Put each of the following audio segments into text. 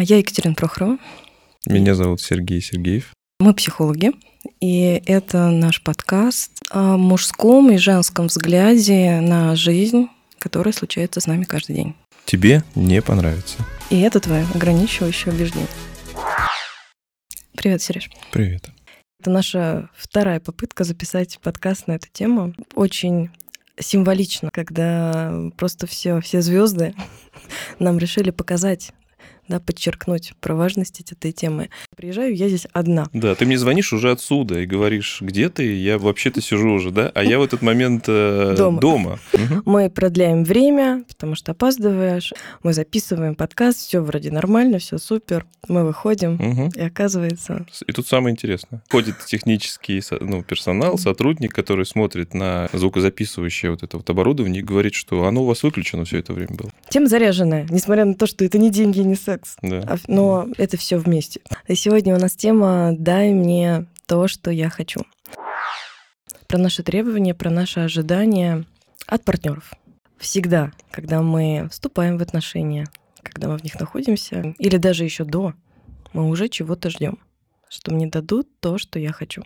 Я Екатерина Прохорова. Меня зовут Сергей Сергеев. Мы психологи, и это наш подкаст о мужском и женском взгляде на жизнь, которая случается с нами каждый день. Тебе не понравится. И это твое ограничивающее убеждение. Привет, Сереж. Привет. Это наша вторая попытка записать подкаст на эту тему. Очень символично, когда просто все, все звезды нам решили показать да, подчеркнуть про важность этой темы. Приезжаю я здесь одна. Да, ты мне звонишь уже отсюда и говоришь, где ты? Я вообще-то сижу уже, да? А я в этот момент э, дома. дома. Мы продляем время, потому что опаздываешь. Мы записываем подкаст, все вроде нормально, все супер. Мы выходим, угу. и оказывается... И тут самое интересное. Ходит технический ну, персонал, сотрудник, который смотрит на звукозаписывающее вот это вот оборудование и говорит, что оно у вас выключено все это время было. Тем заряженная, несмотря на то, что это не деньги, не секс. Да. А но это все вместе. И сегодня у нас тема «Дай мне то, что я хочу». Про наши требования, про наши ожидания от партнеров. Всегда, когда мы вступаем в отношения, когда мы в них находимся, или даже еще до, мы уже чего-то ждем, что мне дадут то, что я хочу.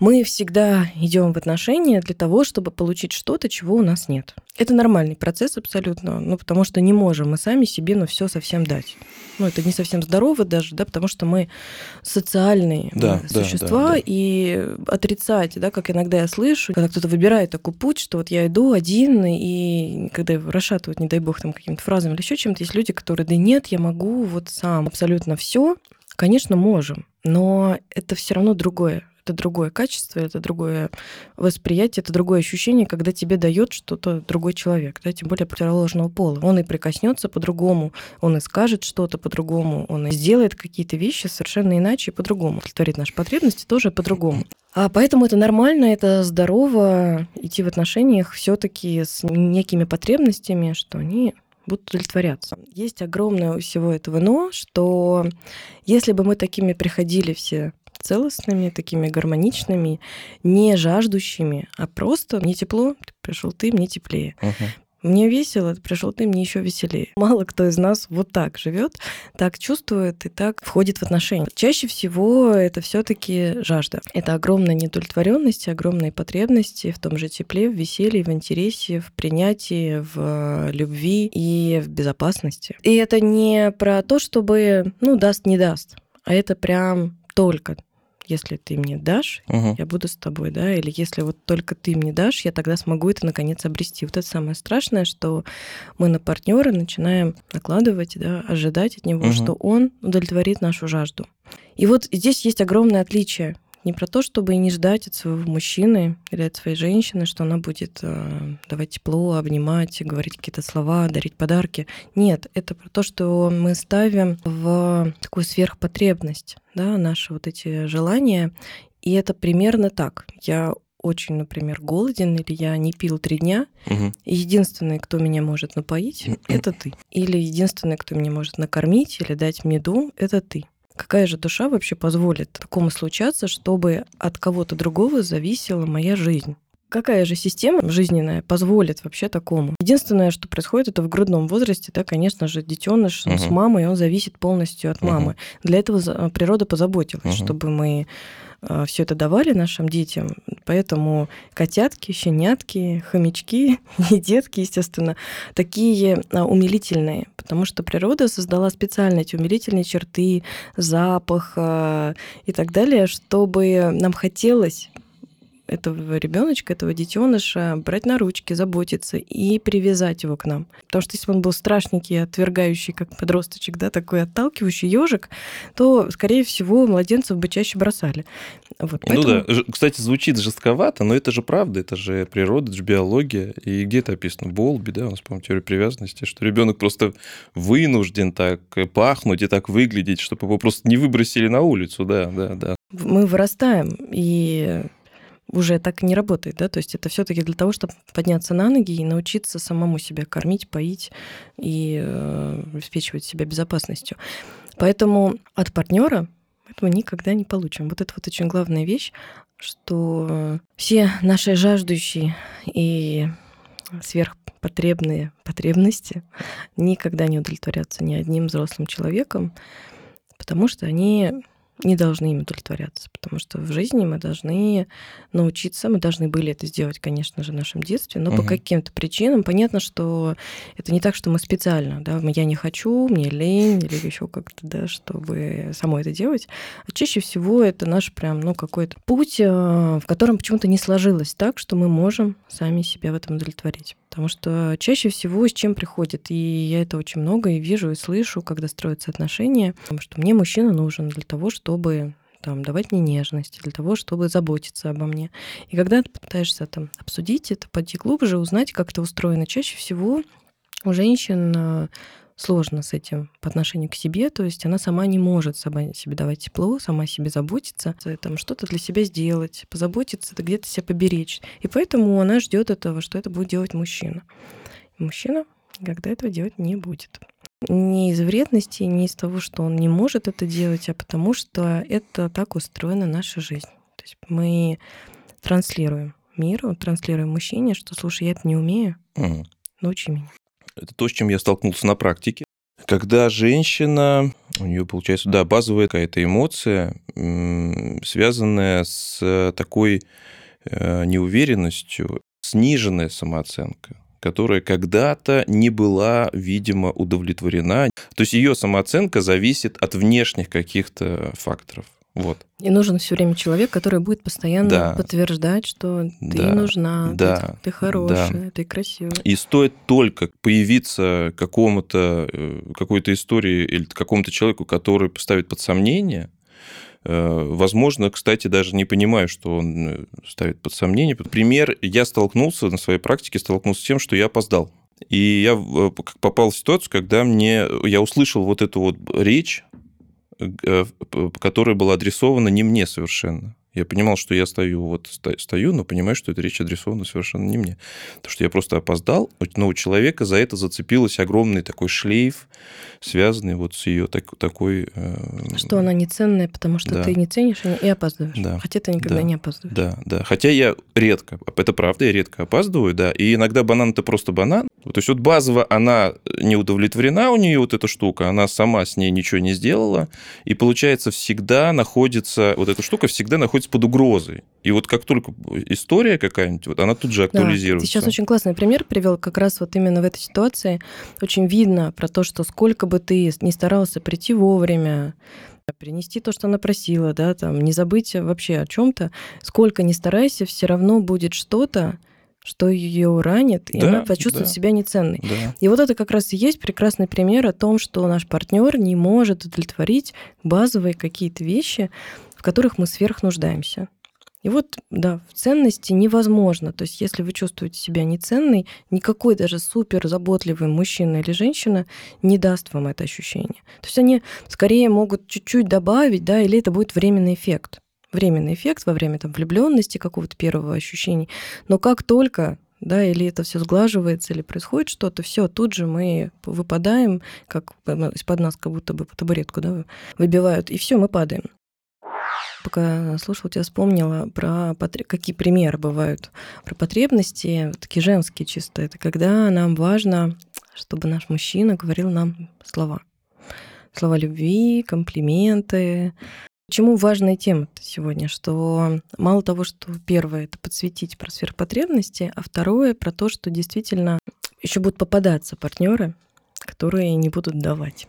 Мы всегда идем в отношения для того, чтобы получить что-то, чего у нас нет. Это нормальный процесс абсолютно, ну, потому что не можем мы сами себе ну, все совсем дать. Ну, это не совсем здорово даже, да, потому что мы социальные да, существа, да, да, и отрицать, да, как иногда я слышу, когда кто-то выбирает такой путь, что вот я иду один, и когда его расшатывают, не дай бог, там какими-то фразами или еще чем-то, есть люди, которые, да нет, я могу вот сам абсолютно все, конечно, можем, но это все равно другое это другое качество, это другое восприятие, это другое ощущение, когда тебе дает что-то другой человек, да, тем более противоположного пола. Он и прикоснется по-другому, он и скажет что-то по-другому, он и сделает какие-то вещи совершенно иначе и по-другому. Удовлетворит наши потребности тоже по-другому. А поэтому это нормально, это здорово идти в отношениях все-таки с некими потребностями, что они будут удовлетворяться. Есть огромное у всего этого но, что если бы мы такими приходили все целостными, такими гармоничными, не жаждущими, а просто мне тепло, пришел ты, мне теплее. Uh-huh. Мне весело, пришел ты, мне еще веселее. Мало кто из нас вот так живет, так чувствует и так входит в отношения. Чаще всего это все-таки жажда. Это огромная недовлетворенность, огромные потребности в том же тепле, в веселье, в интересе, в принятии, в любви и в безопасности. И это не про то, чтобы, ну, даст, не даст, а это прям только если ты мне дашь, угу. я буду с тобой, да, или если вот только ты мне дашь, я тогда смогу это наконец обрести. Вот это самое страшное, что мы на партнера начинаем накладывать, да, ожидать от него, угу. что он удовлетворит нашу жажду. И вот здесь есть огромное отличие не про то, чтобы не ждать от своего мужчины или от своей женщины, что она будет э, давать тепло, обнимать, говорить какие-то слова, дарить подарки. Нет, это про то, что мы ставим в такую сверхпотребность, да, наши вот эти желания. И это примерно так. Я очень, например, голоден, или я не пил три дня, угу. и единственный, кто меня может напоить, это ты. Или единственный, кто меня может накормить или дать мне дом, это ты. Какая же душа вообще позволит такому случаться, чтобы от кого-то другого зависела моя жизнь? Какая же система жизненная позволит вообще такому? Единственное, что происходит, это в грудном возрасте, да, конечно же, детеныш uh-huh. с мамой, он зависит полностью от мамы. Для этого природа позаботилась, uh-huh. чтобы мы а, все это давали нашим детям. Поэтому котятки, щенятки, хомячки и детки, естественно, такие а, умилительные, потому что природа создала специально эти умилительные черты, запах а, и так далее, чтобы нам хотелось этого ребеночка, этого детеныша брать на ручки, заботиться и привязать его к нам. Потому что если бы он был страшненький, отвергающий, как подросточек, да, такой отталкивающий ежик, то, скорее всего, младенцев бы чаще бросали. Вот, поэтому... Ну да, кстати, звучит жестковато, но это же правда, это же природа, это же биология. И где это описано? Болби, да, у нас, по-моему, теория привязанности, что ребенок просто вынужден так пахнуть и так выглядеть, чтобы его просто не выбросили на улицу, да, да, да. Мы вырастаем, и уже так не работает, да, то есть это все-таки для того, чтобы подняться на ноги и научиться самому себя кормить, поить и э, обеспечивать себя безопасностью. Поэтому от партнера этого никогда не получим. Вот это вот очень главная вещь, что все наши жаждущие и сверхпотребные потребности никогда не удовлетворятся ни одним взрослым человеком, потому что они не должны им удовлетворяться, потому что в жизни мы должны научиться, мы должны были это сделать, конечно же, в нашем детстве, но угу. по каким-то причинам понятно, что это не так, что мы специально, да, я не хочу, мне лень или еще как-то, да, чтобы само это делать. А чаще всего это наш прям, ну, какой-то путь, э, в котором почему-то не сложилось так, что мы можем сами себя в этом удовлетворить. Потому что чаще всего с чем приходит, и я это очень много и вижу, и слышу, когда строятся отношения, что мне мужчина нужен для того, чтобы там, давать мне нежность, для того, чтобы заботиться обо мне. И когда ты пытаешься там обсудить это, пойти глубже, узнать, как это устроено, чаще всего у женщин э, сложно с этим по отношению к себе, то есть она сама не может сама себе давать тепло, сама себе заботиться, там что-то для себя сделать, позаботиться, где-то себя поберечь. И поэтому она ждет этого, что это будет делать мужчина. мужчина когда этого делать не будет. Не из вредности, не из того, что он не может это делать, а потому что это так устроена наша жизнь. То есть мы транслируем миру, транслируем мужчине, что, слушай, я это не умею, научи меня. Это то, с чем я столкнулся на практике. Когда женщина, у нее получается, да, базовая какая-то эмоция, связанная с такой э, неуверенностью, сниженная самооценка, которая когда-то не была, видимо, удовлетворена. То есть ее самооценка зависит от внешних каких-то факторов. Вот. И нужен все время человек, который будет постоянно да. подтверждать, что ты да. нужна, да. ты, ты хорошая, да. ты красивая. И стоит только появиться какому-то э, какой-то истории или какому-то человеку, который поставит под сомнение, э, Возможно, кстати, даже не понимаю, что он э, ставит под сомнение. Пример, я столкнулся на своей практике, столкнулся с тем, что я опоздал. И я попал в ситуацию, когда мне, я услышал вот эту вот речь которая была адресована не мне совершенно. Я понимал, что я стою, вот стою, но понимаю, что эта речь адресована совершенно не мне. Потому что я просто опоздал, но у человека за это зацепилось огромный такой шлейф, связанный вот с ее так, такой... Э... Что она не ценная, потому что да. ты не ценишь и опаздываешь. Да. Хотя ты никогда да. не опаздываешь. Да, да. Хотя я редко, это правда, я редко опаздываю, да. И иногда банан это просто банан. То есть вот базово она не удовлетворена у нее вот эта штука, она сама с ней ничего не сделала, и получается всегда находится, вот эта штука всегда находится под угрозой. И вот как только история какая-нибудь, вот она тут же актуализируется. Да, ты сейчас очень классный пример привел, как раз вот именно в этой ситуации очень видно про то, что сколько бы ты не старался прийти вовремя, принести то, что она просила, да, там, не забыть вообще о чем-то, сколько не старайся, все равно будет что-то, что ее ранит, и да, она почувствует да, себя неценной. Да. И вот это как раз и есть прекрасный пример о том, что наш партнер не может удовлетворить базовые какие-то вещи, в которых мы сверхнуждаемся. И вот, да, в ценности невозможно. То есть, если вы чувствуете себя неценной, никакой даже супер заботливый мужчина или женщина не даст вам это ощущение. То есть, они скорее могут чуть-чуть добавить, да, или это будет временный эффект. Временный эффект во время там, влюбленности, какого-то первого ощущения. Но как только да, или это все сглаживается, или происходит что-то, все, тут же мы выпадаем, как из-под нас как будто бы по табуретку да, выбивают, и все, мы падаем. Пока слушала, тебя вспомнила про какие примеры бывают про потребности, такие женские чисто. Это когда нам важно, чтобы наш мужчина говорил нам слова. Слова любви, комплименты. Почему важная тема сегодня? Что мало того, что первое это подсветить про сверхпотребности, а второе про то, что действительно еще будут попадаться партнеры, которые не будут давать.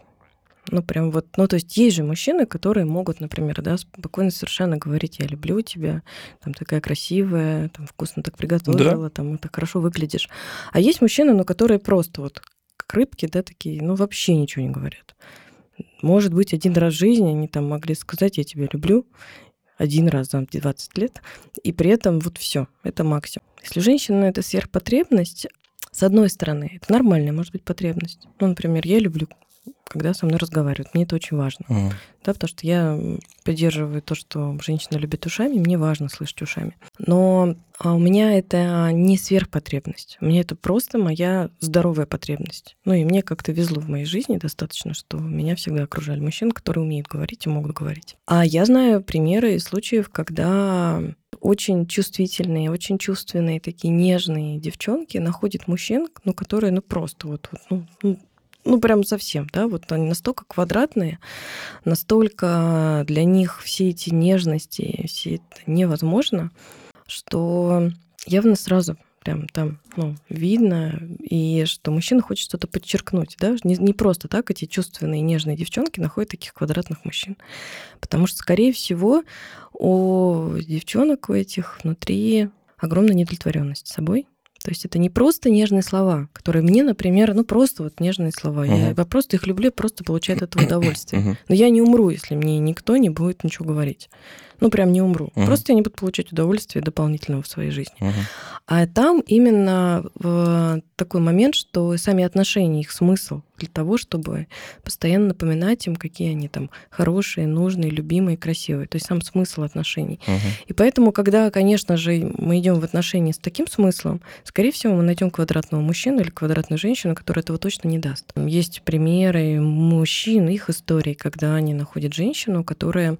Ну, прям вот, ну, то есть есть же мужчины, которые могут, например, да, спокойно совершенно говорить, я люблю тебя, там такая красивая, там вкусно так приготовила, да. там так хорошо выглядишь. А есть мужчины, ну, которые просто вот как рыбки, да, такие, ну, вообще ничего не говорят. Может быть, один раз в жизни они там могли сказать, я тебя люблю, один раз за 20 лет, и при этом вот все, это максимум. Если женщина это сверхпотребность, с одной стороны, это нормальная, может быть, потребность. Ну, например, я люблю когда со мной разговаривают. Мне это очень важно. Мгм. Да, потому что я поддерживаю то, что женщина любит ушами, мне важно слышать ушами. Но а, у меня это не сверхпотребность. У меня это просто моя здоровая потребность. Ну и мне как-то везло в моей жизни достаточно, что меня всегда окружали мужчины, которые умеют говорить и могут говорить. А я знаю примеры и случаев, когда очень чувствительные, очень чувственные, такие нежные девчонки находят мужчин, ну, которые, ну, просто вот, вот ну, ну, прям совсем, да, вот они настолько квадратные, настолько для них все эти нежности, все это невозможно, что явно сразу прям там ну, видно, и что мужчина хочет что-то подчеркнуть, да, не, не просто так эти чувственные нежные девчонки находят таких квадратных мужчин, потому что, скорее всего, у девчонок у этих внутри огромная недовлетворенность собой, то есть это не просто нежные слова, которые мне, например, ну просто вот нежные слова. Я, Мгм. я просто их люблю, просто получаю от этого удовольствие. Мгм. Но я не умру, если мне никто не будет ничего говорить. Ну, прям не умру. Мгм. Просто я не буду получать удовольствие дополнительного в своей жизни. Мгм. А там именно в такой момент, что сами отношения, их смысл для того, чтобы постоянно напоминать им, какие они там хорошие, нужные, любимые, красивые. То есть сам смысл отношений. Мгм. И поэтому, когда, конечно же, мы идем в отношения с таким смыслом, скорее всего, мы найдем квадратного мужчину или квадратную женщину, которая этого точно не даст. Есть примеры мужчин, их историй, когда они находят женщину, которая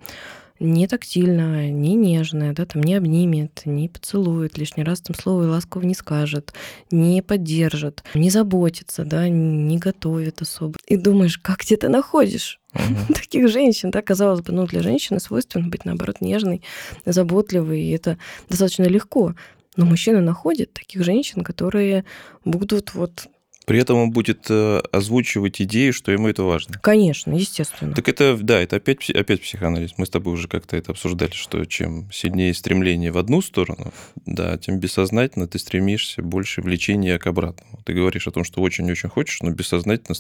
не тактильная, не нежная, да, там не обнимет, не поцелует, лишний раз там слово ласково не скажет, не поддержит, не заботится, да, не готовит особо. И думаешь, как ты это находишь? Мгм. таких женщин, да, казалось бы, ну, для женщины свойственно быть, наоборот, нежной, заботливой, и это достаточно легко. Но мужчина находит таких женщин, которые будут вот, При этом он будет э, озвучивать идею, что ему это важно. конечно, естественно. Так это, да, это опять, опять психоанализ. Мы с тобой уже как-то это обсуждали, что чем сильнее стремление в одну сторону, да, тем бессознательно ты стремишься больше влечения к обратному. Ты говоришь о том, что очень-очень хочешь, но бессознательно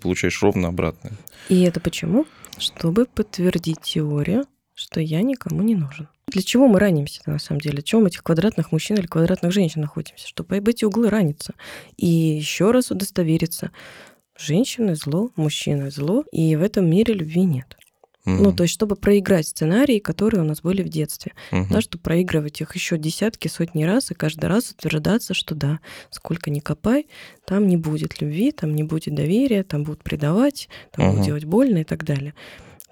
получаешь ровно обратное. И это почему? Чтобы подтвердить теорию, что я никому не нужен. Для чего мы ранимся на самом деле? Чего мы этих квадратных мужчин или квадратных женщин находимся? Чтобы об эти углы раниться. И еще раз удостовериться. Женщины зло, мужчины зло, и в этом мире любви нет. Ну, то есть, чтобы проиграть сценарии, которые у нас были в детстве. Да, чтобы проигрывать их еще десятки, сотни раз, и каждый раз утверждаться, что да, сколько ни копай, там не будет любви, там не будет доверия, там будут предавать, там будут Мгм. делать больно и так далее.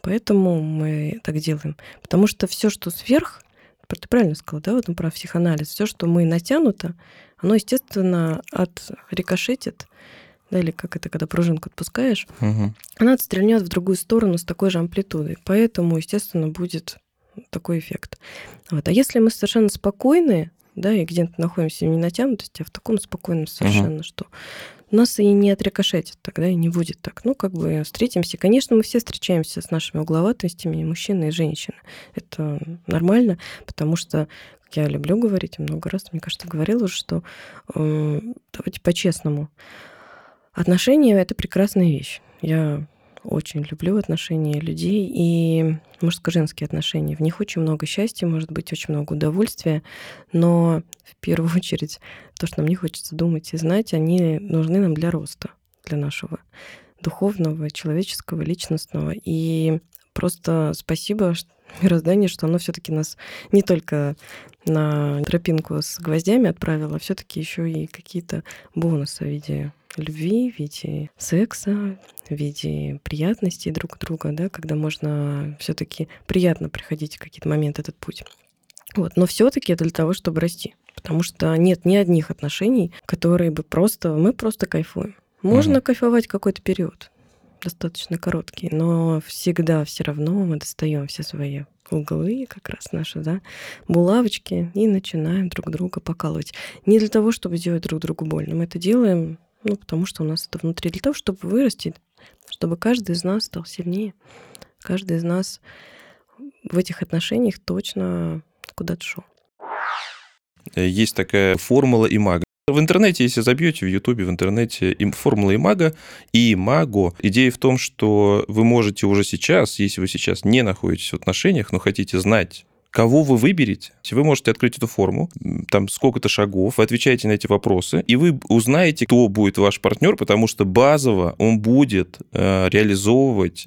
Поэтому мы так делаем. Потому что все, что сверх, ты правильно сказала, да, вот про психоанализ, все, что мы натянуто, оно, естественно, от рикошетит, да, или как это, когда пружинку отпускаешь, Мгм. она отстрельнет в другую сторону с такой же амплитудой. Поэтому, естественно, будет такой эффект. Вот. А если мы совершенно спокойные, да, и где-то находимся в ненатянутости, а в таком спокойном совершенно, что нас и не отрикошетит, тогда и не будет так. Ну, как бы встретимся. Конечно, мы все встречаемся с нашими угловатостями, мужчины, и женщины. Это нормально, потому что, я люблю говорить, много раз, мне кажется, говорила что э, давайте по-честному. Отношения — это прекрасная вещь. Я очень люблю отношения людей и мужско-женские отношения. В них очень много счастья, может быть, очень много удовольствия, но в первую очередь то, что нам не хочется думать и знать, они нужны нам для роста, для нашего духовного, человеческого, личностного. И просто спасибо мирозданию, что оно все-таки нас не только на тропинку с гвоздями отправило, а все-таки еще и какие-то бонусы в виде любви, в виде секса, в виде приятностей друг друга, да, когда можно все-таки приятно приходить в какие-то моменты этот путь. Вот. Но все-таки это для того, чтобы расти. Потому что нет ни одних отношений, которые бы просто... Мы просто кайфуем. Можно Мгм. кайфовать какой-то период, достаточно короткий, но всегда все равно мы достаем все свои углы, как раз наши, да, булавочки, и начинаем друг друга покалывать. Не для того, чтобы сделать друг другу больно. Мы это делаем, ну, потому что у нас это внутри. Для того, чтобы вырасти, чтобы каждый из нас стал сильнее. Каждый из нас в этих отношениях точно куда-то шел. Э, Есть такая формула имага. В интернете, если забьете в Ютубе, в интернете им- формула имага и имаго. Идея в том, что вы можете уже сейчас, если вы сейчас не находитесь в отношениях, но хотите знать, кого вы выберете, вы можете открыть эту форму, там сколько-то шагов, вы отвечаете на эти вопросы, и вы узнаете, кто будет ваш партнер, потому что базово он будет э, реализовывать,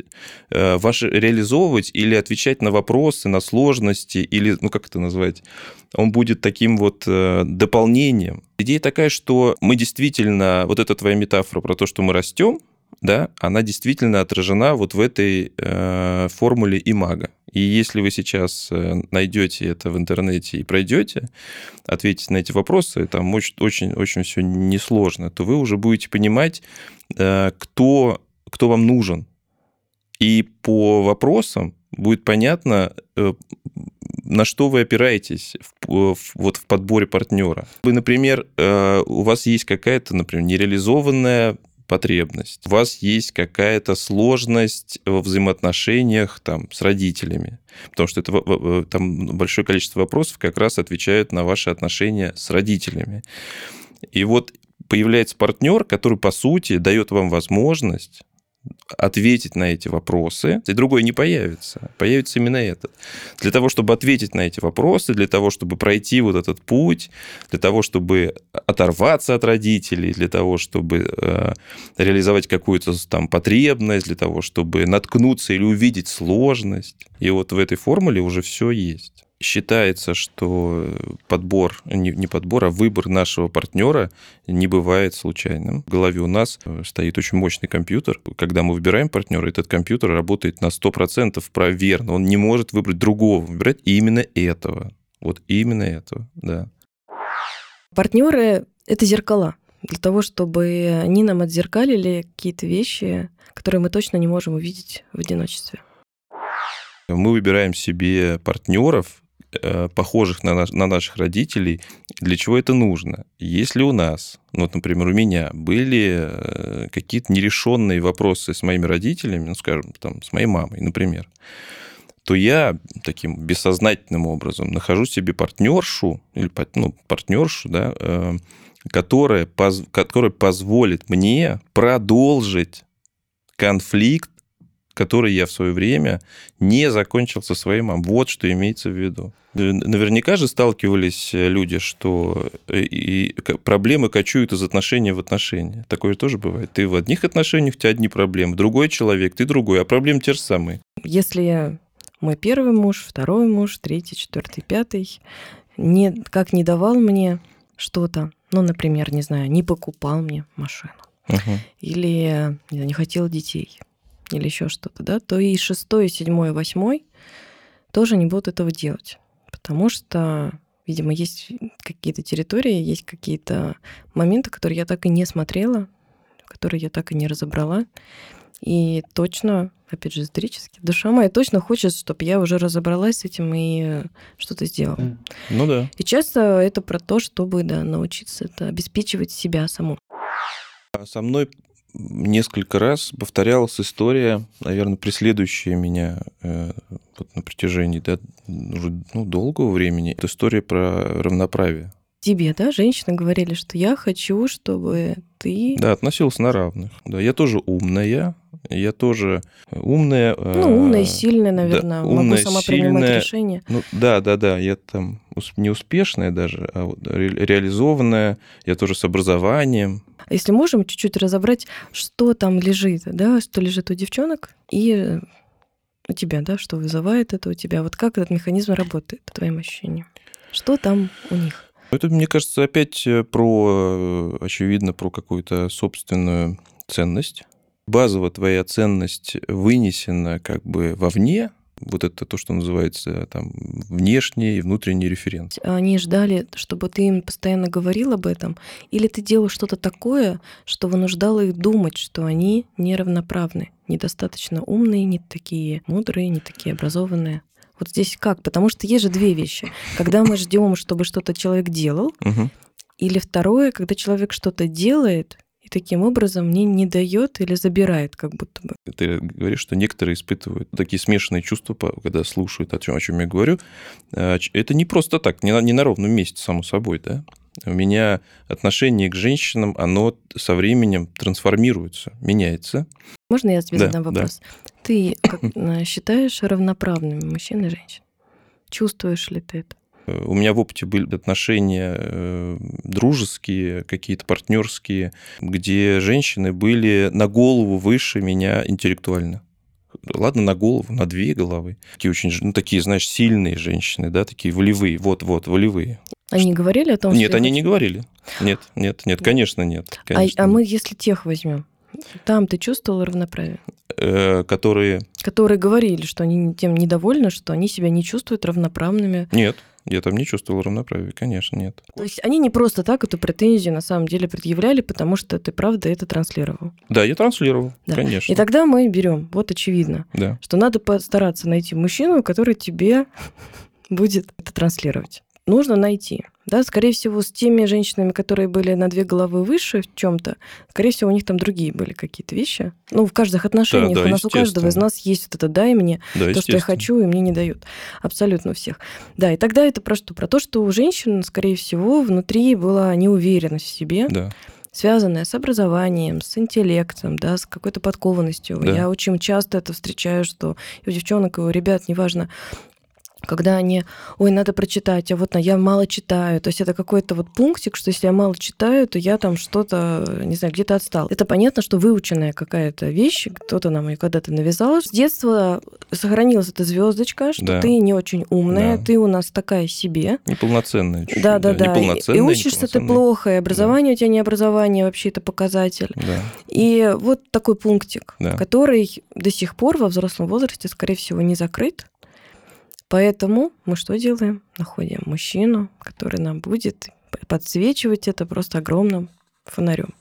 э, ваши, реализовывать или отвечать на вопросы, на сложности, или, ну как это назвать, он будет таким вот э, дополнением. Идея такая, что мы действительно, вот эта твоя метафора про то, что мы растем, да, она действительно отражена вот в этой э, формуле имага. И если вы сейчас э, найдете это в интернете и пройдете, ответите на эти вопросы, там очень-очень все несложно, то вы уже будете понимать, э, кто, кто вам нужен. И по вопросам будет понятно, э, на что вы опираетесь в, в, вот в подборе партнера. Вы, например, у вас есть какая-то, например, нереализованная потребность, у вас есть какая-то сложность во взаимоотношениях там, с родителями, потому что это, там большое количество вопросов как раз отвечают на ваши отношения с родителями. И вот появляется партнер, который, по сути, дает вам возможность ответить на эти вопросы, и другой не появится. Появится именно этот. Для того, чтобы ответить на эти вопросы, для того, чтобы пройти вот этот путь, для того, чтобы оторваться от родителей, для того, чтобы э, реализовать какую-то там потребность, для того, чтобы наткнуться или увидеть сложность. И вот в этой формуле уже все есть считается, что подбор, не, не подбор, а выбор нашего партнера не бывает случайным. В голове у нас э, стоит очень мощный компьютер. Когда мы выбираем партнера, этот компьютер работает на 100% проверно. Он не может выбрать другого, выбирать именно этого. Вот именно этого, да. Партнеры — это зеркала для того, чтобы они нам отзеркалили какие-то вещи, которые мы точно не можем увидеть в одиночестве. Мы выбираем себе партнеров похожих на, наш, на наших родителей, для чего это нужно? Если у нас, ну, вот, например, у меня были э, какие-то нерешенные вопросы с моими родителями, ну, скажем, там, с моей мамой, например, то я таким бессознательным образом нахожу себе партнершу, или ну, партнершу, да, э, которая, которая позволит мне продолжить конфликт который я в свое время не закончил со своей мамой. Вот что имеется в виду. Наверняка же сталкивались люди, что э, и проблемы кочуют из отношения в отношения. Такое тоже бывает. Ты в одних отношениях, у тебя одни проблемы, другой человек, ты другой, а проблемы те же самые. Если мой первый муж, второй муж, третий, четвертый, пятый, не, как не давал мне что-то, ну, например, не знаю, не покупал мне машину, угу. или не хотел детей, или еще что-то, да, то и шестой, седьмой, восьмой тоже не будут этого делать. Потому что, видимо, есть какие-то территории, есть какие-то моменты, которые я так и не смотрела, которые я так и не разобрала. И точно, опять же, исторически, душа моя точно хочет, чтобы я уже разобралась с этим и что-то сделала. Ну да. И часто это про то, чтобы да, научиться это обеспечивать себя саму. А со мной несколько раз повторялась история, наверное, преследующая меня э, вот на протяжении да, уже ну, долгого времени. Это история про равноправие. Тебе, да, женщины говорили, что я хочу, чтобы ты... Да, относился на равных. Да, я тоже умная, я тоже умная. Ну, умная сильная, наверное. Да, умная, Могу сама сильная, принимать решения. Ну, да, да, да. Я там не успешная даже, а вот реализованная. Я тоже с образованием. Если можем чуть-чуть разобрать, что там лежит, да, что лежит у девчонок и у тебя, да, что вызывает это у тебя. Вот как этот механизм работает, по твоим ощущениям? Что там у них? Это, мне кажется, опять э, про, э, очевидно, про какую-то собственную ценность базово твоя ценность вынесена как бы вовне, вот это то, что называется там внешний и внутренний референс. Они ждали, чтобы ты им постоянно говорил об этом, или ты делал что-то такое, что вынуждало их думать, что они неравноправны, недостаточно умные, не такие мудрые, не такие образованные. Вот здесь как? Потому что есть же две вещи. Когда мы ждем, чтобы что-то человек делал, или второе, когда человек что-то делает, и таким образом мне не дает или забирает, как будто бы. Ты говоришь, что некоторые испытывают такие смешанные чувства, когда слушают о чем, о чем я говорю. А, это не просто так, не на, не на ровном месте, само собой, да. У меня отношение к женщинам, оно со временем трансформируется, меняется. Можно я тебе да, задам вопрос? Да. Ты как, считаешь равноправными мужчин и женщин? Чувствуешь ли ты это? У меня в опыте были отношения э, дружеские, какие-то партнерские, где женщины были на голову выше меня интеллектуально. Ладно, на голову, на две головы. Такие очень, ну, такие, знаешь, сильные женщины, да, такие волевые, вот-вот, волевые. Они говорили о том, Нет, что они я не говорили. Нет, нет, нет, конечно, нет. А- Конечно, а, нет. мы, если тех возьмем, там ты чувствовал равноправие? Э, Которые... Которые говорили, что они тем недовольны, что они себя не чувствуют равноправными. Нет, я там не чувствовал равноправия, конечно, нет. То есть они не просто так эту претензию на самом деле предъявляли, потому что ты правда это транслировал. Да, я транслировал, Да. конечно. И тогда мы берем, вот очевидно, Да. что надо постараться найти мужчину, который тебе будет это транслировать. Нужно найти. Да, скорее всего, с теми женщинами, которые были на две головы выше в чем-то, скорее всего, у них там другие были какие-то вещи. Ну, в каждых отношениях да, у нас у каждого из нас есть вот это дай мне, Да, то, что я хочу, и мне не дают. Абсолютно у всех. Да, и тогда это про что? Про то, что у женщин, скорее всего, внутри была неуверенность в себе, Да. связанная с образованием, с интеллектом, да, с какой-то подкованностью. Да. Я очень часто это встречаю, что и у девчонок, и у ребят, неважно, когда они, ой, надо прочитать, а вот на- я мало читаю. То есть это какой-то вот пунктик, что если я мало читаю, то я там что-то, не знаю, где-то отстал. Это понятно, что выученная какая-то вещь, кто-то нам ее когда-то навязал. С детства сохранилась эта звездочка, что Да. ты не очень умная, Да. ты у нас такая себе. Неполноценная чуть-чуть. Да, да, да. И, Неполноценная, и учишься ты плохо, и образование у тебя не образование, вообще это показатель. Да. И вот такой пунктик, Да. который до сих пор во взрослом возрасте, скорее всего, не закрыт. Поэтому мы что делаем? Находим мужчину, который нам будет подсвечивать это просто огромным фонарем,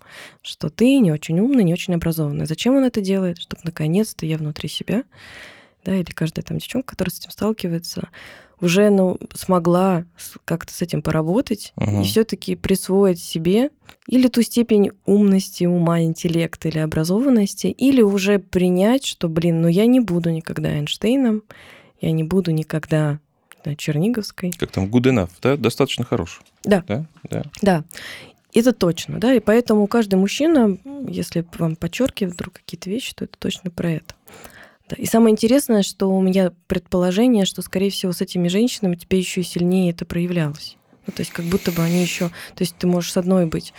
что ты не очень умный, не очень образованный. Зачем он это делает? Чтобы наконец-то я внутри себя, да, или каждая там девчонка, которая с этим сталкивается, уже ну, смогла как-то с этим поработать Мгм. и все-таки присвоить себе или ту степень умности, ума, интеллекта или образованности, или уже принять, что, блин, ну я не буду никогда Эйнштейном, я не буду никогда знаю, Черниговской. Как там, good enough, да? Достаточно хорош. Да. Да, да. Да, это точно, да, и поэтому каждый мужчина, если вам подчеркивает вдруг какие-то вещи, то это точно про это. Да. И самое интересное, что у меня предположение, что, скорее всего, с этими женщинами тебе еще сильнее это проявлялось. Ну, то есть как будто бы они еще... То есть ты можешь с одной быть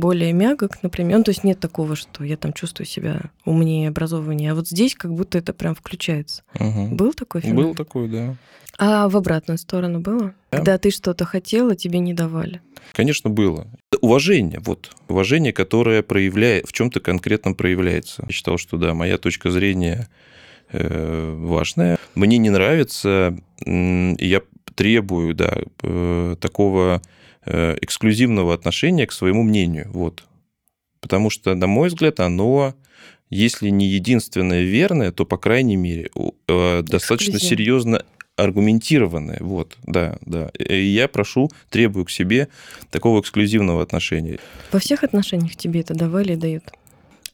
более мягок, например. Ну, то есть нет такого, что я там чувствую себя умнее, образованнее. А вот здесь как будто это прям включается. Мгм. Был такой феномен? Был такой, да. А в обратную сторону было? Да. Когда ты что-то хотела, тебе не давали. Конечно, было. Уважение, вот. Уважение, которое проявляет, в чем-то конкретном проявляется. Я считал, что да, моя точка зрения э, важная. Мне не нравится, я требую, да, э, такого эксклюзивного отношения к своему мнению, вот. Потому что, на мой взгляд, оно, если не единственное верное, то, по крайней мере, э, достаточно серьезно аргументированное. Вот, да, да. И я прошу, требую к себе такого эксклюзивного отношения. Во всех отношениях тебе это давали и дают?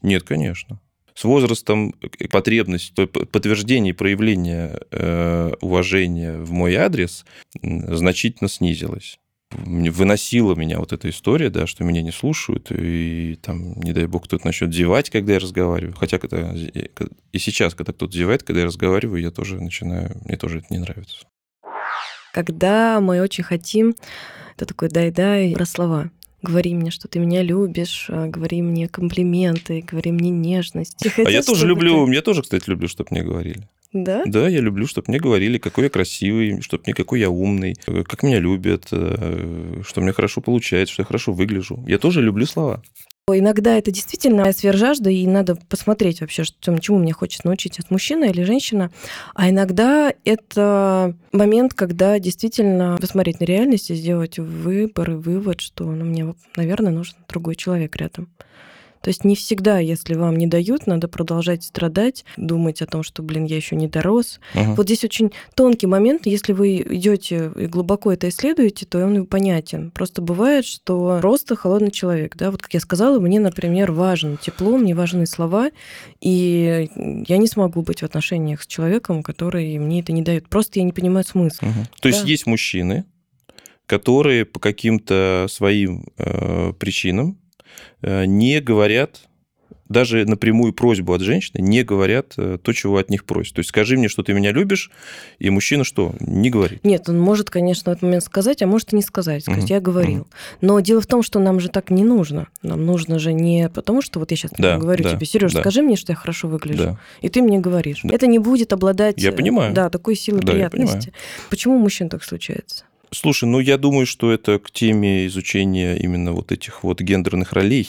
Нет, конечно. С возрастом э, потребность подтверждения и проявления э, уважения в мой адрес значительно снизилась. Выносила меня вот эта история, да, что меня не слушают, и там, не дай бог, кто-то начнет зевать, когда я разговариваю. Хотя когда, и сейчас, когда кто-то зевает, когда я разговариваю, я тоже начинаю, мне тоже это не нравится. Когда мы очень хотим, это такой дай-дай про слова. Говори мне, что ты меня любишь, а, говори мне комплименты, говори мне нежность. Ты А я тоже люблю, ты- я тоже, кстати, люблю, чтобы мне говорили. Да? Да, я люблю, чтобы мне говорили, какой я красивый, чтобы мне какой я умный, э, как меня любят, э, что мне хорошо получается, что я хорошо выгляжу. Я тоже люблю слова. Иногда это действительно сфера жажды, и надо посмотреть вообще, что, чему мне хочет научить от мужчина или женщина. А иногда это момент, когда действительно посмотреть на реальность и сделать выбор и вывод, что ну, мне, наверное, нужен другой человек рядом. То есть не всегда, если вам не дают, надо продолжать страдать, думать о том, что, блин, я еще не дорос. Мгм. Вот здесь очень тонкий момент. Если вы идете и глубоко это исследуете, то он понятен. Просто бывает, что просто холодный человек. Да? Вот как я сказала, мне, например, важно тепло, мне важны слова, и я не смогу быть в отношениях с человеком, который мне это не дает. Просто я не понимаю смысла. Мгм. То есть Да. есть мужчины, которые по каким-то своим э, причинам не говорят даже напрямую просьбу от женщины не говорят э, то, чего от них просят. То есть скажи мне, что ты меня любишь, и мужчина что? Не говорит. Нет, он может, конечно, в этот момент сказать, а может и не сказать. Сказать, Мгм. я говорил. Мгм. Но дело в том, что нам же так не нужно. Нам нужно же не потому, что вот я сейчас Да, говорю да, тебе, Сереж, да. скажи мне, что я хорошо выгляжу. Да. И ты мне говоришь. Да. Это не будет обладать Я э, понимаю. да, такой силой Да, приятности. Почему у мужчин так случается? Слушай, ну я думаю, что это к теме изучения именно вот этих вот гендерных ролей.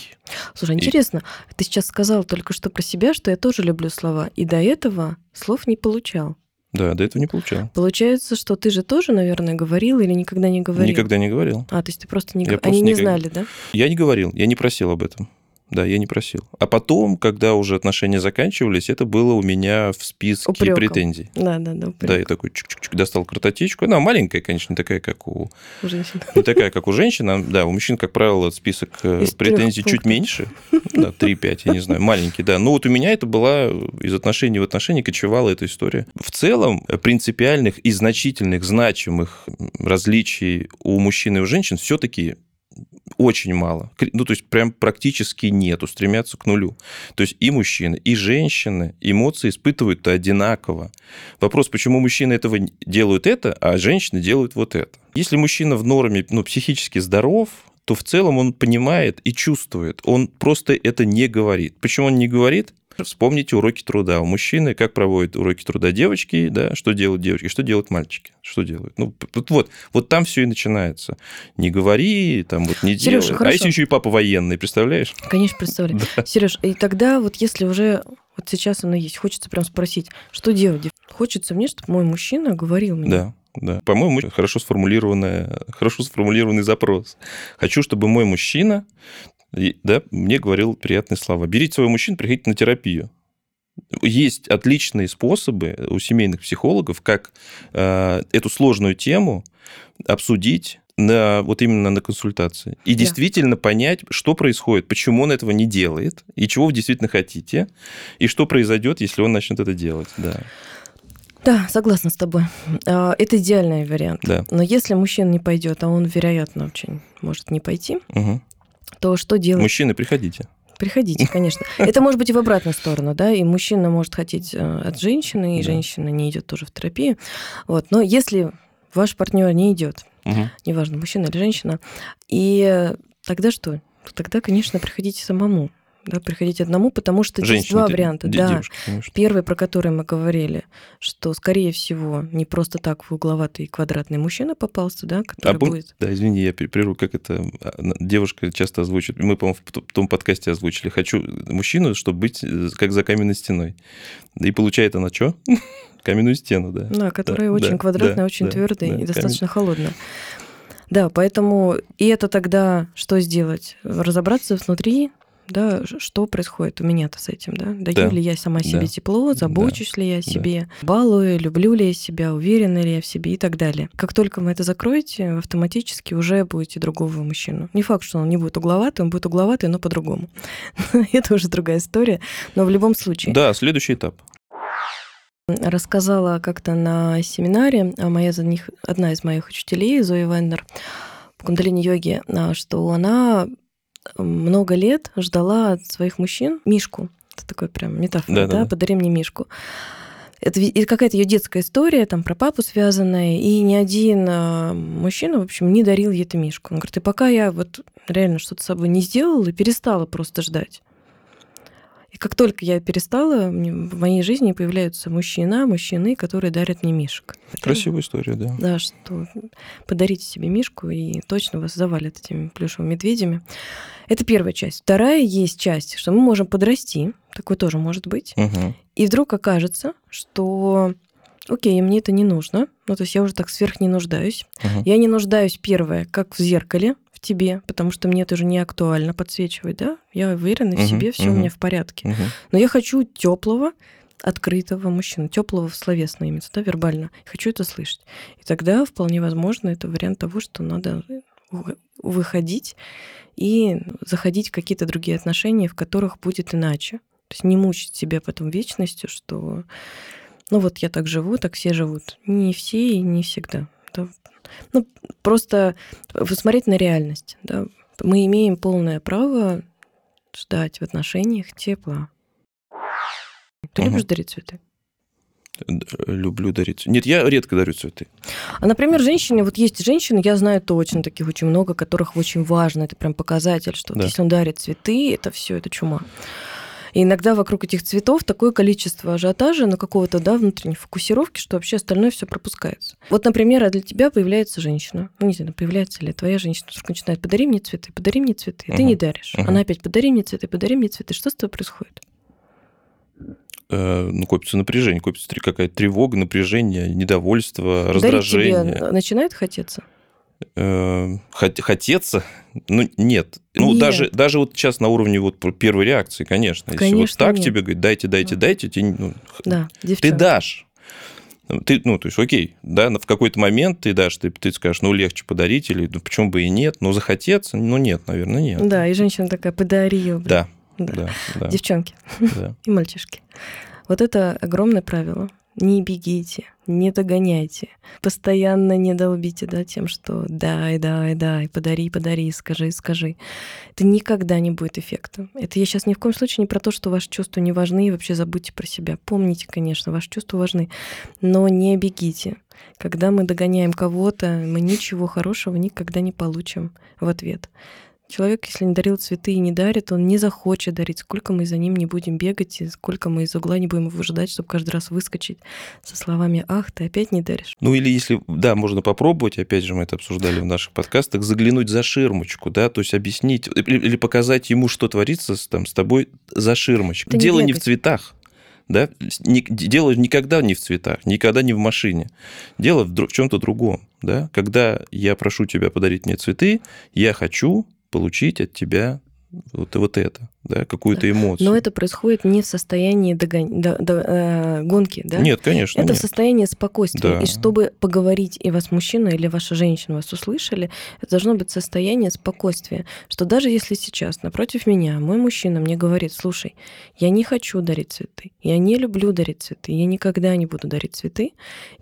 Слушай, И- интересно, ты сейчас сказал только что про себя, что я тоже люблю слова, и до этого слов не получал. Да, до этого не получал. Получается, что ты же тоже, наверное, говорил или никогда не говорил? Никогда не говорил. А, то есть ты просто не Я гов- просто Они не никогда- знали, да? Я не говорил, я не просил об этом. Да, я не просил. А потом, когда уже отношения заканчивались, это было у меня в списке Упрёком. претензий. Да, да, да. Да, я такой чик-чик-чик достал картотечку. Она маленькая, конечно, не такая, как у у женщин. не такая, как у женщин. а, Да, у мужчин, как правило, список э, Из претензий чуть меньше. Да, 3-5, я не знаю, маленький, да. Но вот у меня это была из отношений в отношения кочевала эта история. В целом, э, принципиальных и значительных, значимых различий у мужчин и у женщин все-таки очень мало. Ну, то есть прям практически нету, стремятся к нулю. То есть и мужчины, и женщины эмоции испытывают одинаково. Вопрос, почему мужчины этого делают это, а женщины делают вот это. Если мужчина в норме, ну, психически здоров, то в целом он понимает и чувствует. Он просто это не говорит. Почему он не говорит? Вспомните уроки труда. У мужчины как проводят уроки труда девочки, да, что делают девочки, что делают мальчики, что делают. Ну, вот, вот, вот там все и начинается. Не говори, там вот не Серёж, делай. А хорошо. если еще и папа военный, представляешь? Конечно, представляю. Сереж, и тогда вот если уже вот сейчас оно есть, хочется прям спросить, что делать? Хочется мне, чтобы мой мужчина говорил мне. Да, да. По-моему, хорошо, сформулированная, хорошо сформулированный запрос. Хочу, чтобы мой мужчина да, мне говорил приятные слова. Берите своего мужчину, приходите на терапию. Есть отличные способы у семейных психологов, как э, эту сложную тему обсудить на, вот именно на консультации. И Да. действительно понять, что происходит, почему он этого не делает, и чего вы действительно хотите, и что произойдет, если он начнет это делать. Да, Да, согласна с тобой. А, Это идеальный вариант. да. Но если мужчина не пойдет, а он, вероятно, очень может не пойти, Мгм. То что делать? Мужчины, приходите. Приходите, конечно. Это может быть и в обратную сторону, да, и мужчина может хотеть э, от женщины, и Да. женщина не идет тоже в терапию. Вот. Но если ваш партнер не идет, Мгм. неважно, мужчина или женщина, и тогда что? Тогда, конечно, приходите самому. Да, приходите одному, потому что есть Женщина, два ты- варианта. де- Да. конечно. Первый, про который мы говорили, что, скорее всего, не просто так в угловатый квадратный мужчина попался, да, который А пом- будет... Да, извини, я прерву, как это а, девушка часто озвучит. Мы, по-моему, в том подкасте озвучили. Хочу мужчину, чтобы быть э, как за каменной стеной. И получает она что? Каменную стену, да. Да, которая да, очень да, квадратная, да, очень да, твердая да, и достаточно холодная. Да, поэтому и это тогда что сделать? Разобраться внутри, да, что происходит у меня-то с этим, да? Даю Да, ли я сама себе да, тепло, забочусь ли я о себе, балую, люблю ли я себя, уверена ли я в себе и так далее. Как только вы это закроете, вы автоматически уже будете другого мужчину. Не факт, что он не будет угловатый, он будет угловатый, но по-другому. Это уже другая история. Но в любом случае. Да, следующий этап. рассказала как-то на семинаре, а моя за них, одна из моих учителей, Зоя Вендер, в кундалини-йоге, а, что она много лет ждала от своих мужчин Мишку. Это такой прям метафора, да, Да-да-да. подари мне Мишку. Это какая-то ее детская история, там про папу связанная, и ни один а, мужчина, в общем, не дарил ей эту Мишку. Он говорит, и пока я вот реально что-то с собой не сделала и перестала просто ждать. И как только я перестала, в моей жизни появляются мужчина, мужчины, которые дарят мне мишек. Красивая история, да. Да, что подарите себе мишку, и точно вас завалят этими плюшевыми медведями. Это первая часть. Вторая есть часть, что мы можем подрасти, такое тоже может быть, Мгм. и вдруг окажется, что окей, мне это не нужно, ну то есть я уже так сверх не нуждаюсь. Мгм. Я не нуждаюсь, первое, как в зеркале в тебе, потому что мне это уже не актуально подсвечивать, да? Я уверена в Мгм, себе, все у мгм. меня в порядке. Мгм. Но я хочу теплого, открытого мужчину, теплого словесно именно, да, вербально. Хочу это слышать. И тогда вполне возможно это вариант того, что надо вы- выходить и заходить в какие-то другие отношения, в которых будет иначе. То есть не мучить себя потом вечностью, что ну вот я так живу, так все живут. Не все и не всегда. да. Ну, просто посмотреть на реальность. Да. Мы имеем полное право ждать в отношениях тепла. Ты Мгм. любишь дарить цветы? Д- Люблю дарить. Нет, я редко дарю цветы. А, например, женщине, вот есть женщины, я знаю точно таких очень много, которых очень важно, это прям показатель, что вот Да. если он дарит цветы, это все, это чума. И иногда вокруг этих цветов такое количество ажиотажа на какого-то, да, внутренней фокусировки, что вообще остальное все пропускается. Вот, например, а для тебя появляется женщина, ну, не знаю, появляется ли твоя женщина, вдруг начинает, подари мне цветы, подари мне цветы, ты не даришь. Мгм. Она опять, подари мне цветы, подари мне цветы. Что с тобой происходит? Э, ну, копится напряжение, копится какая-то тревога, напряжение, недовольство, Дарить раздражение. тебе начинает хотеться? Э, хот- хотеться? Ну, нет. Ну, Нет. даже, даже вот сейчас на уровне вот первой реакции, конечно. Если вот так нет. тебе говорят, дайте, дайте, Да. дайте, тебе, ну, Да, ты дашь. Ты, ну, то есть, окей, да, в какой-то момент ты дашь, ты, ты скажешь, ну, легче подарить, или ну, почему бы и нет, но захотеться, ну, нет, наверное, нет. Да, и женщина такая, подари ее. Да, Да. да, да, Девчонки да. и мальчишки. Вот это огромное правило. Не бегите, не догоняйте. Постоянно не долбите да, тем, что дай, дай, дай, подари, подари, скажи, скажи. Это никогда не будет эффекта. Это я сейчас ни в коем случае не про то, что ваши чувства не важны, и вообще забудьте про себя. Помните, конечно, ваши чувства важны, но не бегите. Когда мы догоняем кого-то, мы ничего хорошего никогда не получим в ответ. Человек, если не дарил цветы и не дарит, он не захочет дарить. Сколько мы за ним не будем бегать, и сколько мы из угла не будем его ждать, чтобы каждый раз выскочить со словами «Ах, ты опять не даришь». Ну или если, да, можно попробовать, опять же, мы это обсуждали в наших подкастах, заглянуть за ширмочку, да, то есть объяснить или, или показать ему, что творится там, с тобой за ширмочкой. Не Дело не в бегать. цветах, да, дело никогда не в цветах, никогда не в машине. Дело в, в чем-то другом, да. Когда я прошу тебя подарить мне цветы, я хочу получить от тебя вот, вот это, да, какую-то эмоцию. Но это происходит не в состоянии догон- до- до- э, гонки, да? Нет, конечно, Это в нет. состоянии спокойствия. Да. И чтобы поговорить, и вас мужчина или ваша женщина вас услышали, это должно быть состояние спокойствия. Что даже если сейчас напротив меня мой мужчина мне говорит, слушай, я не хочу дарить цветы, я не люблю дарить цветы, я никогда не буду дарить цветы,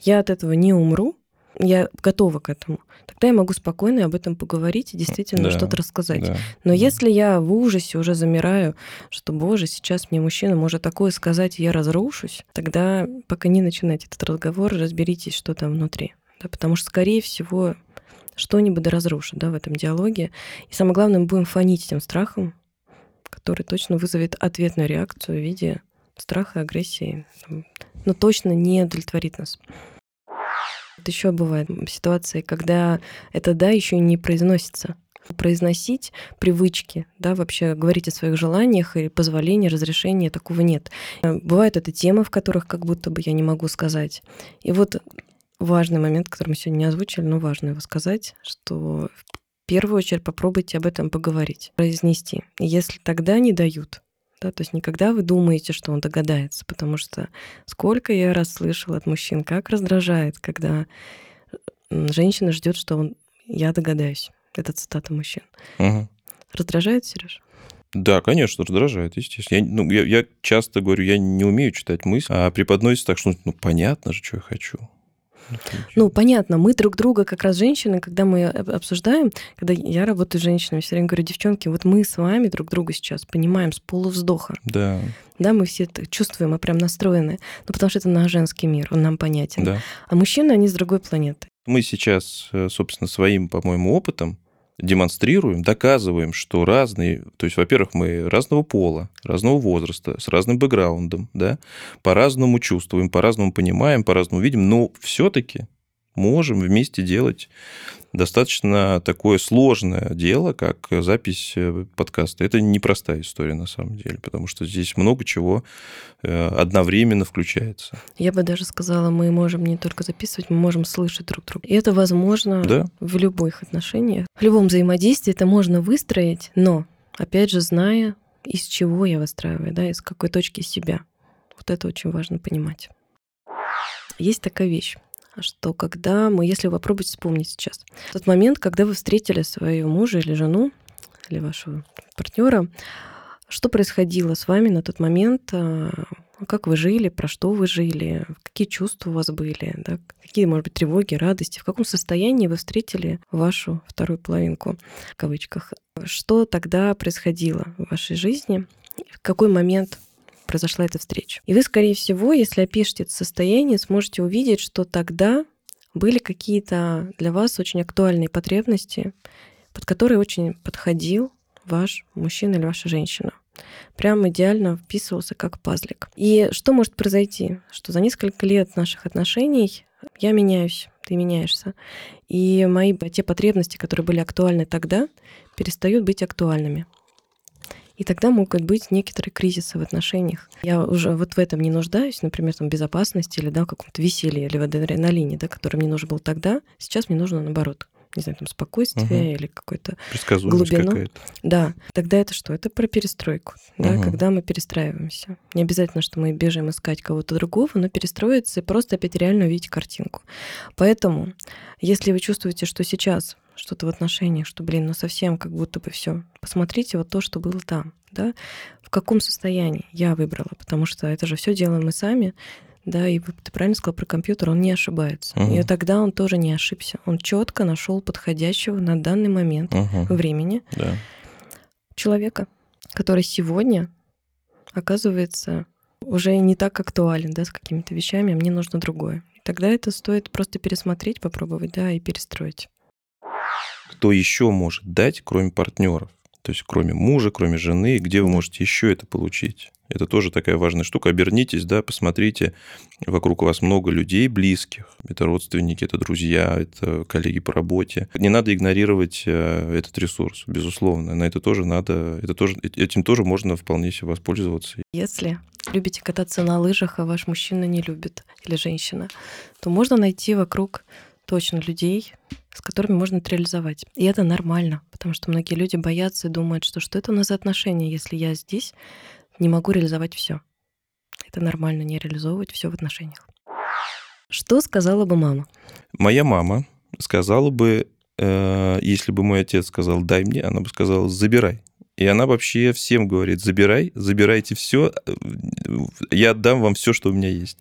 я от этого не умру, я готова к этому. Тогда я могу спокойно об этом поговорить и действительно Да, что-то рассказать. Да. Но Да. если я в ужасе уже замираю, что, боже, сейчас мне мужчина может такое сказать, и я разрушусь, тогда пока не начинайте этот разговор, разберитесь, что там внутри. Да, потому что, скорее всего, что-нибудь да разрушит да, в этом диалоге. И самое главное, мы будем фонить этим страхом, который точно вызовет ответную реакцию в виде страха, агрессии, там, но точно не удовлетворит нас. Вот еще бывают ситуации, когда это да еще не произносится. Произносить привычки, да, вообще говорить о своих желаниях и позволении, разрешения, такого нет. Э, Бывают это темы, в которых как будто бы я не могу сказать. И вот важный момент, который мы сегодня не озвучили, но важно его сказать, что в первую очередь попробуйте об этом поговорить, произнести. Если тогда не дают, да, то есть никогда вы думаете, что он догадается, потому что сколько я раз слышала от мужчин, как раздражает, когда женщина ждет, что он, я догадаюсь. Это цитата мужчин. Мгм. Раздражает, Сереж? Да, конечно, раздражает, естественно. Я, ну, я, я часто говорю, я не умею читать мысли, а преподносится так, что ну, понятно же, что я хочу. Ну, понятно, мы друг друга, как раз женщины, когда мы об- обсуждаем, когда я работаю с женщинами, все время говорю, девчонки, вот мы с вами друг друга сейчас понимаем с полувздоха. да, Да, мы все это чувствуем, мы прям настроены. Ну, потому что это наш женский мир, он нам понятен. да. А мужчины, они с другой планеты. Мы сейчас, э, собственно, своим, по-моему, опытом демонстрируем, доказываем, что разные, то есть, во-первых, мы разного пола, разного возраста, с разным бэкграундом, да, по-разному чувствуем, по-разному понимаем, по-разному видим, но все-таки можем вместе делать достаточно такое сложное дело, как запись э, подкаста. Это непростая история на самом деле, потому что здесь много чего э, одновременно включается. Я бы даже сказала, мы можем не только записывать, мы можем слышать друг друга. И это возможно Да. в любых отношениях. В любом взаимодействии это можно выстроить, но, опять же, зная, из чего я выстраиваю, да, из какой точки себя. Вот это очень важно понимать. Есть такая вещь, что когда мы, если вы попробуйте вспомнить сейчас, тот момент, когда вы встретили своего мужа или жену, или вашего партнера, что происходило с вами на тот момент а, как вы жили, про что вы жили, какие чувства у вас были, да, какие, может быть, тревоги, радости, в каком состоянии вы встретили вашу вторую половинку, в кавычках. Что тогда происходило в вашей жизни, в какой момент произошла эта встреча. И вы, скорее всего, если опишете это состояние, сможете увидеть, что тогда были какие-то для вас очень актуальные потребности, под которые очень подходил ваш мужчина или ваша женщина. Прям идеально вписывался как пазлик. И что может произойти? Что за несколько лет наших отношений я меняюсь, ты меняешься. И мои те потребности, которые были актуальны тогда, перестают быть актуальными. И тогда могут быть некоторые кризисы в отношениях. Я уже вот в этом не нуждаюсь, например, там, безопасности или да, в каком-то веселье или в адреналине, да, который мне нужен был тогда. Сейчас мне нужно наоборот не знаю, там спокойствие угу. или какой-то глубину. Да, тогда это что? Это про перестройку, да, угу. когда мы перестраиваемся. Не обязательно, что мы бежим искать кого-то другого, но перестроиться и просто опять реально увидеть картинку. Поэтому, если вы чувствуете, что сейчас что-то в отношениях, что, блин, ну совсем как будто бы все. Посмотрите вот то, что было там, да, в каком состоянии я выбрала, потому что это же все делаем мы сами, да, и ты правильно сказал про компьютер, он не ошибается. Угу. И тогда он тоже не ошибся. Он четко нашел подходящего на данный момент угу. времени да. человека, который сегодня оказывается уже не так актуален, да, с какими-то вещами, а мне нужно другое. И тогда это стоит просто пересмотреть, попробовать, да, и перестроить кто еще может дать, кроме партнеров? То есть кроме мужа, кроме жены, где вы можете еще это получить? Это тоже такая важная штука. Обернитесь, да, посмотрите, вокруг вас много людей близких. Это родственники, это друзья, это коллеги по работе. Не надо игнорировать э, этот ресурс, безусловно. На это тоже надо, это тоже, этим тоже можно вполне себе воспользоваться. Если любите кататься на лыжах, а ваш мужчина не любит или женщина, то можно найти вокруг точно людей, с которыми можно это реализовать. И это нормально, потому что многие люди боятся и думают, что что это у нас за отношения, если я здесь не могу реализовать все. Это нормально не реализовывать все в отношениях. Что сказала бы мама? Моя мама сказала бы, э, если бы мой отец сказал «дай мне», она бы сказала «забирай». И она вообще всем говорит, забирай, забирайте все, э, я отдам вам все, что у меня есть.